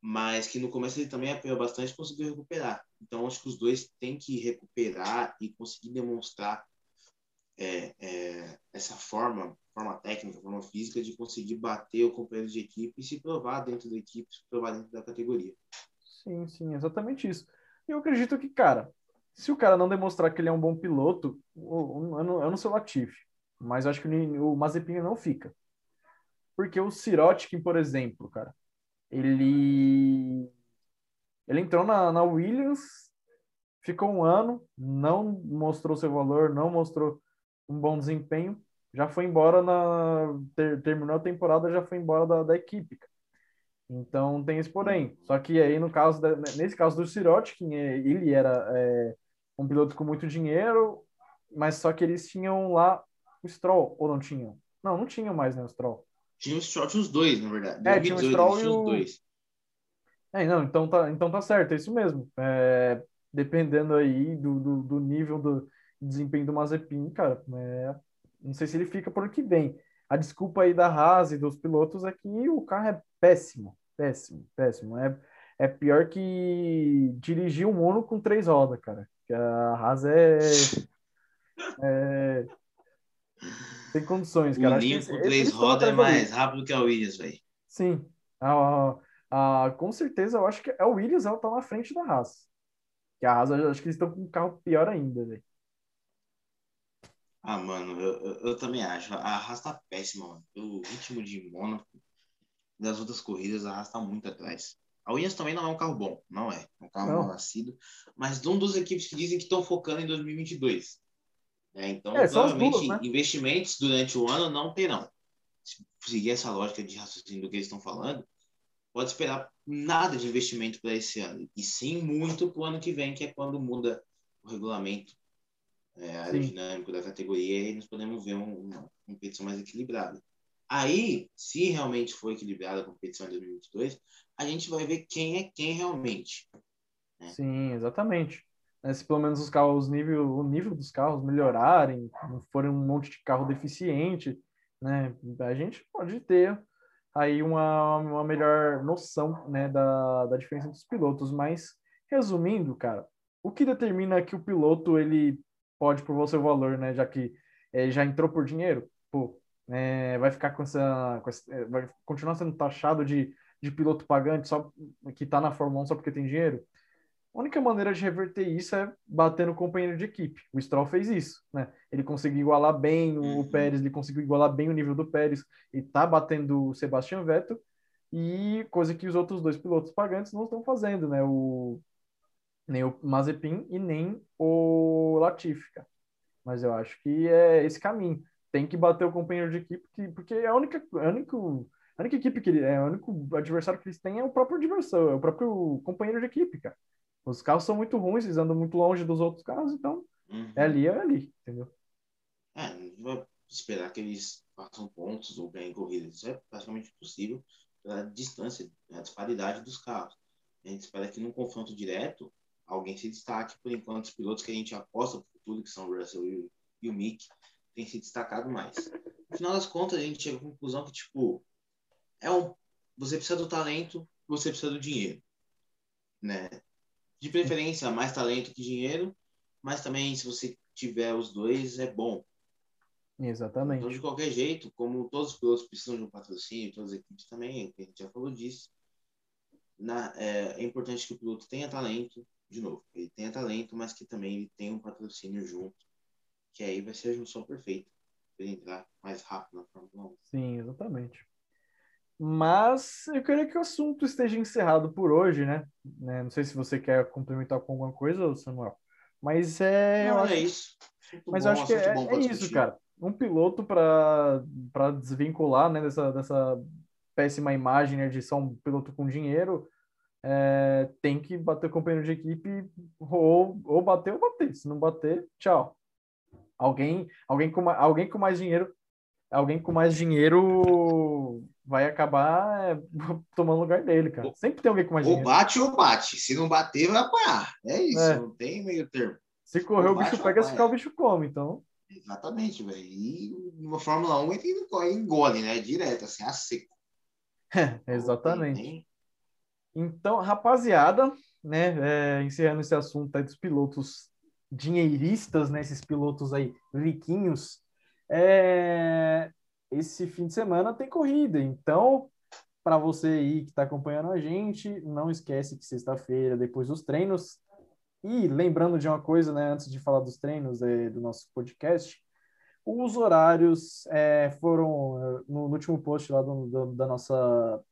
mas que no começo ele também apoiou bastante e conseguiu recuperar. Então, acho que os dois têm que recuperar e conseguir demonstrar é, é, essa forma, forma técnica, forma física de conseguir bater o companheiro de equipe e se provar dentro da equipe, se provar dentro da categoria. Sim, sim, exatamente isso. Eu acredito que, cara, se o cara não demonstrar que ele é um bom piloto, eu não, eu não sou mas acho que o Mazepin não fica. Porque o Sirotkin, por exemplo, cara, ele, ele entrou na, na Williams, ficou um ano, não mostrou seu valor, não mostrou um bom desempenho, já foi embora na. Ter, terminou a temporada, já foi embora da, da equipe. Então tem esse porém. Só que aí, no caso da, nesse caso do Sirotkin, é, ele era é, um piloto com muito dinheiro, mas só que eles tinham lá o Stroll, ou não tinham? Não, não tinham mais, né, o Stroll. Tinha o Stroll, tinha os dois, na verdade. É, tinha o Stroll e o... dois. É, não, então tá, então tá certo, é isso mesmo. É, dependendo aí do, do, do, nível do desempenho do Mazepin, cara, é, não sei se ele fica por que vem. A desculpa aí da Haas e dos pilotos é que o carro é péssimo, péssimo, péssimo. É, é pior que dirigir um mono com três rodas, cara. A Haas é, é tem condições, cara. O com três rodas é mais rápido que a Williams, velho. Sim. Ah, ah, com certeza, eu acho que é o Williams ela tá na frente da Haas. Que a Haas, eu acho que eles estão com um carro pior ainda, velho. Ah, mano, eu, eu, eu, também acho. A Haas tá péssima, mano. Pelo ritmo de Mônaco, das outras corridas, a Haas tá muito atrás. A Williams também não é um carro bom, não é. É um carro mal nascido. Mas um dos equipes que dizem que estão focando em 2022. É, então, é, provavelmente, né? investimentos durante o ano não terão. Se seguir essa lógica de raciocínio do que eles estão falando, pode esperar nada de investimento para esse ano. E sim muito para o ano que vem, que é quando muda o regulamento é, aerodinâmico da categoria e nós podemos ver um, uma competição mais equilibrada. Aí, se realmente for equilibrada a competição em 2022, a gente vai ver quem é quem realmente. Né? Sim, exatamente né, se pelo menos os carros, nível, o nível dos carros melhorarem, não forem um monte de carro deficiente, né, a gente pode ter aí uma, uma melhor noção né, da, da diferença entre os pilotos. Mas, resumindo, cara, o que determina que o piloto ele pode provar o seu valor, né, já que é, já entrou por dinheiro, pô, é, vai ficar com essa, com essa, é, vai continuar sendo taxado de, de piloto pagante só que está na Fórmula 1 só porque tem dinheiro? A única maneira de reverter isso é bater no companheiro de equipe. O Stroll fez isso, né? Ele conseguiu igualar bem o uhum. Pérez, ele conseguiu igualar bem o nível do Pérez e tá batendo o Sebastian Vettel, e coisa que os outros dois pilotos pagantes não estão fazendo, né? O, nem o Mazepin e nem o Latifi, cara. Mas eu acho que é esse caminho. Tem que bater o companheiro de equipe, que, porque é a única, a única, a única equipe que ele, é o único adversário que eles têm é o próprio adversário, é o próprio companheiro de equipe, cara. Os carros são muito ruins, eles andam muito longe dos outros carros, então uhum. é ali, é ali, entendeu? É, não vai esperar que eles façam pontos ou ganhem corridas. Isso é praticamente impossível pela distância, a disparidade dos carros. A gente espera que num confronto direto alguém se destaque. Por enquanto, os pilotos que a gente aposta para o futuro, que são o Russell e o, e o Mick, têm se destacado mais. No final das contas, a gente chega à conclusão que, tipo, é um, você precisa do talento, você precisa do dinheiro. Né? De preferência, mais talento que dinheiro, mas também se você tiver os dois, é bom. Exatamente. Então, de qualquer jeito, como todos os pilotos precisam de um patrocínio, todas as equipes também, a gente já falou disso, na, é, é, importante que o piloto tenha talento, de novo, ele tenha talento, mas que também ele tenha um patrocínio junto, que aí vai ser a junção perfeita para ele entrar mais rápido na Fórmula 1. Sim, exatamente. Mas eu queria que o assunto esteja encerrado por hoje, né? né? Não sei se você quer complementar com alguma coisa, Samuel. Mas é. Não, eu acho... é isso. Mas bom, eu acho que é, é isso, cara. Um piloto para desvincular né, dessa, dessa péssima imagem né, de ser um piloto com dinheiro, é, tem que bater o companheiro de equipe ou, ou bater ou bater. Se não bater, tchau. Alguém, alguém, com, alguém com mais dinheiro alguém com mais dinheiro vai acabar é, [LAUGHS] tomando lugar dele, cara. Sempre tem alguém com mais ou dinheiro. Ou bate ou bate. Se não bater, vai apanhar. É isso, é. não tem meio termo. Se correr, ou o bicho pega, se ficar, o bicho come, então. Exatamente, velho. E no Fórmula 1 ele engole, né? Direto, assim, a seco. É, [LAUGHS] exatamente. Então, rapaziada, né, é, encerrando esse assunto aí dos pilotos dinheiristas, né, esses pilotos aí riquinhos, é, esse fim de semana tem corrida, então para você aí que está acompanhando a gente, não esquece que sexta-feira, depois dos treinos, e lembrando de uma coisa, né, antes de falar dos treinos é, do nosso podcast, os horários é, foram no, no, último post lá do, do, da nossa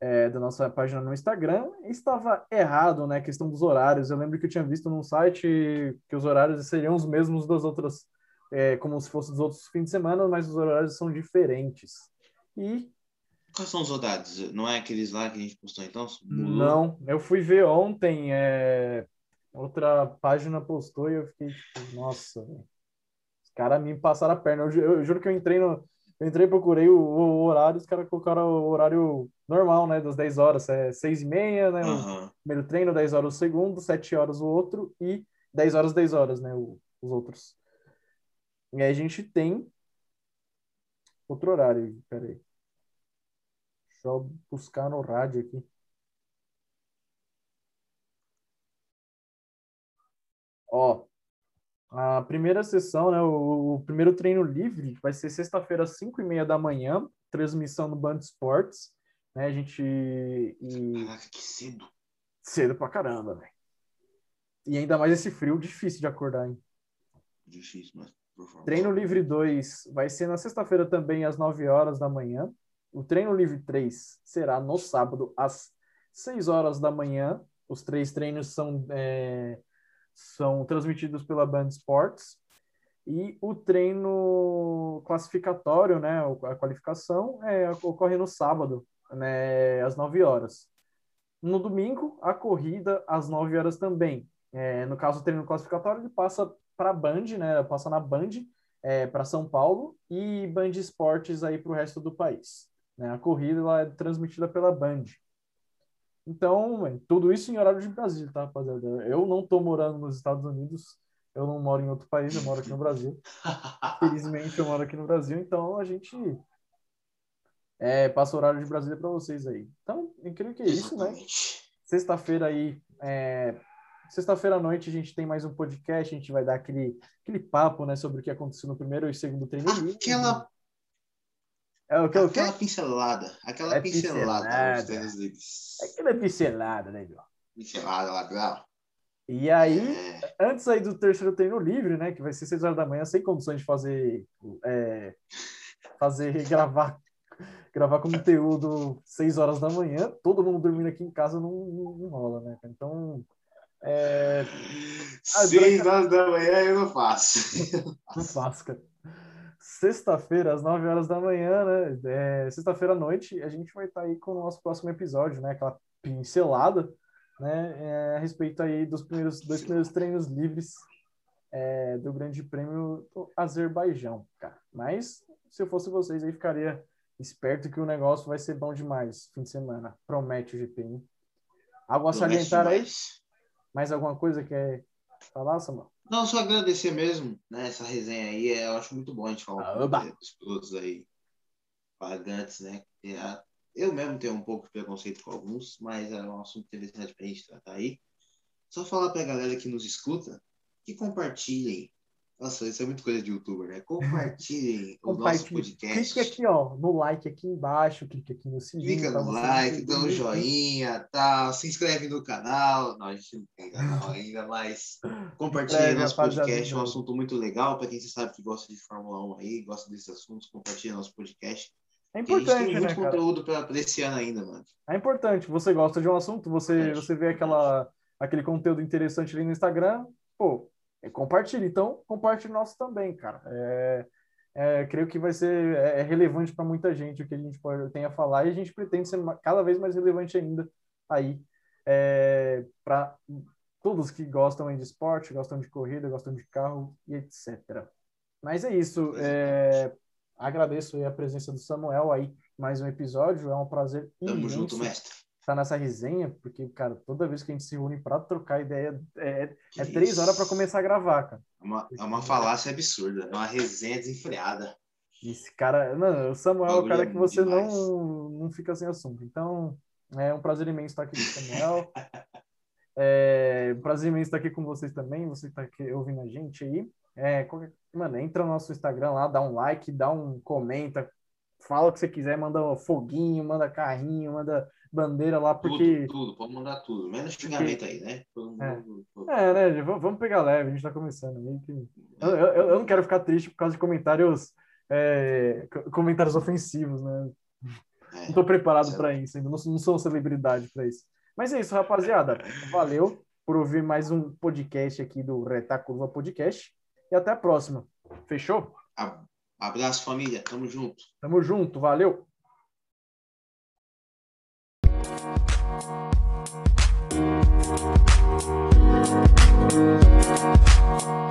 é, da nossa página no Instagram estava errado, né, a questão dos horários. Eu lembro que eu tinha visto num site que os horários seriam os mesmos das outras é, como se fosse dos outros fins de semana, mas os horários são diferentes. E. Quais são os horários? Não é aqueles lá que a gente postou então? Não, eu fui ver ontem, é... outra página postou e eu fiquei tipo, nossa, os caras me passaram a perna. Eu, eu, eu, juro que eu entrei no, Eu entrei procurei o, o, horário, os caras colocaram o horário normal, né? Das 10 horas, é 6 e meia, né? Uhum. O primeiro treino, 10 horas o segundo, 7 horas o outro e 10 horas, 10 horas, né? O, os outros. E aí a gente tem outro horário, peraí. Deixa eu buscar no rádio aqui. Ó, a primeira sessão, né, o, o primeiro treino livre vai ser sexta-feira, às 5 e meia da manhã, transmissão no Band Sports. Né, a gente. E... Caraca, que cedo. Cedo pra caramba, velho. E ainda mais esse frio, difícil de acordar, hein? Difícil, mas. Treino livre 2 vai ser na sexta-feira também, às 9 horas da manhã. O treino livre 3 será no sábado, às 6 horas da manhã. Os três treinos são é, são transmitidos pela Band Sports. E o treino classificatório, né, a qualificação, é, ocorre no sábado, né, às 9 horas. No domingo, a corrida às 9 horas também. É, no caso, o treino classificatório ele passa para a Band, né, passa na Band é, para São Paulo e Band Esportes aí para o resto do país. Né? A corrida ela é transmitida pela Band. Então, tudo isso em horário de Brasília, tá, rapaziada? Eu não tô morando nos Estados Unidos, eu não moro em outro país, eu moro aqui no Brasil. [LAUGHS] Felizmente eu moro aqui no Brasil, então a gente é, passa o horário de Brasília para vocês aí. Então, eu creio que é isso, né? Sexta-feira aí, é... sexta-feira à noite a gente tem mais um podcast, a gente vai dar aquele, aquele papo, né, sobre o que aconteceu no primeiro e segundo treino. Aquela é o que Aquela pincelada. Aquela é pincelada. pincelada. Aquela pincelada, né, João? Pincelada, ladrão. E aí, é... antes aí do terceiro treino livre, né, que vai ser 6 horas da manhã, sem condições de fazer, é, fazer, [LAUGHS] gravar, gravar conteúdo 6 horas da manhã, todo mundo dormindo aqui em casa não, não rola, né? Então, é... 6 horas da manhã eu não faço. não faço, cara sexta-feira, às 9 horas da manhã, né? É, sexta-feira à noite, a gente vai estar tá aí com o nosso próximo episódio, né? Aquela pincelada, né? É, a respeito aí dos primeiros dois primeiros treinos livres é, do Grande Prêmio do Azerbaijão, cara. Mas se eu fosse vocês aí, ficaria esperto que o negócio vai ser bom demais fim de semana. Promete o GP, hein? Algo a salientar aí? Mais alguma coisa que é falar, Samuel? Não, só agradecer mesmo, né? Essa resenha aí, é, eu acho muito bom a gente falar um dos produtos aí pagantes, né? Eu mesmo tenho um pouco de preconceito com alguns, mas é um assunto interessante para a gente tratar aí. Só falar para a galera que nos escuta que compartilhem nossa, isso é muito coisa de youtuber, né? Compartilhem [LAUGHS] o nosso podcast. Clique aqui, ó, no like aqui embaixo, clique aqui no sininho. Clica no like, dá um joinha, tá? Se inscreve no canal. Não, a gente não tem canal ainda, mas compartilhe é, nosso podcast, é um assunto muito legal para quem você sabe que gosta de Fórmula 1 aí, gosta desses assuntos, compartilhe nosso podcast. É importante, a gente tem muito né, conteúdo para esse ano ainda, mano. É importante. Você gosta de um assunto, você, você vê aquela, aquele conteúdo interessante ali no Instagram, pô, é, compartilhe. Então, compartilhe nosso também, cara. É, é, creio que vai ser é, é relevante para muita gente o que a gente pode, tem a falar e a gente pretende ser cada vez mais relevante ainda aí é, para todos que gostam de esporte, gostam de corrida, gostam de carro e etc. Mas é isso. É, agradeço a presença do Samuel aí, mais um episódio. É um prazer Tamo imenso. junto, mestre tá nessa resenha, porque, cara, toda vez que a gente se reúne para trocar ideia, é, é três horas para começar a gravar, cara. É uma, é uma falácia absurda, é uma resenha desenfreada. Esse cara, mano, o Samuel é o cara que você não, não fica sem assunto. Então, é um prazer imenso estar aqui com o Samuel. [LAUGHS] é um prazer imenso estar aqui com vocês também, você está aqui ouvindo a gente aí. É, qualquer... Mano, entra no nosso Instagram lá, dá um like, dá um comenta, fala o que você quiser, manda foguinho, manda carrinho, manda bandeira lá, porque. Tudo, tudo, pode mandar tudo. Menos xingamento aí, né? É. é, né? Vamos pegar leve, a gente tá começando. Eu, eu, eu não quero ficar triste por causa de comentários, é, comentários ofensivos, né? É, não tô preparado para isso ainda, não, não sou celebridade para isso. Mas é isso, rapaziada. Valeu por ouvir mais um podcast aqui do Reta Curva Podcast. E até a próxima. Fechou? Abraço, família. Tamo junto. Tamo junto. Valeu. Thank you.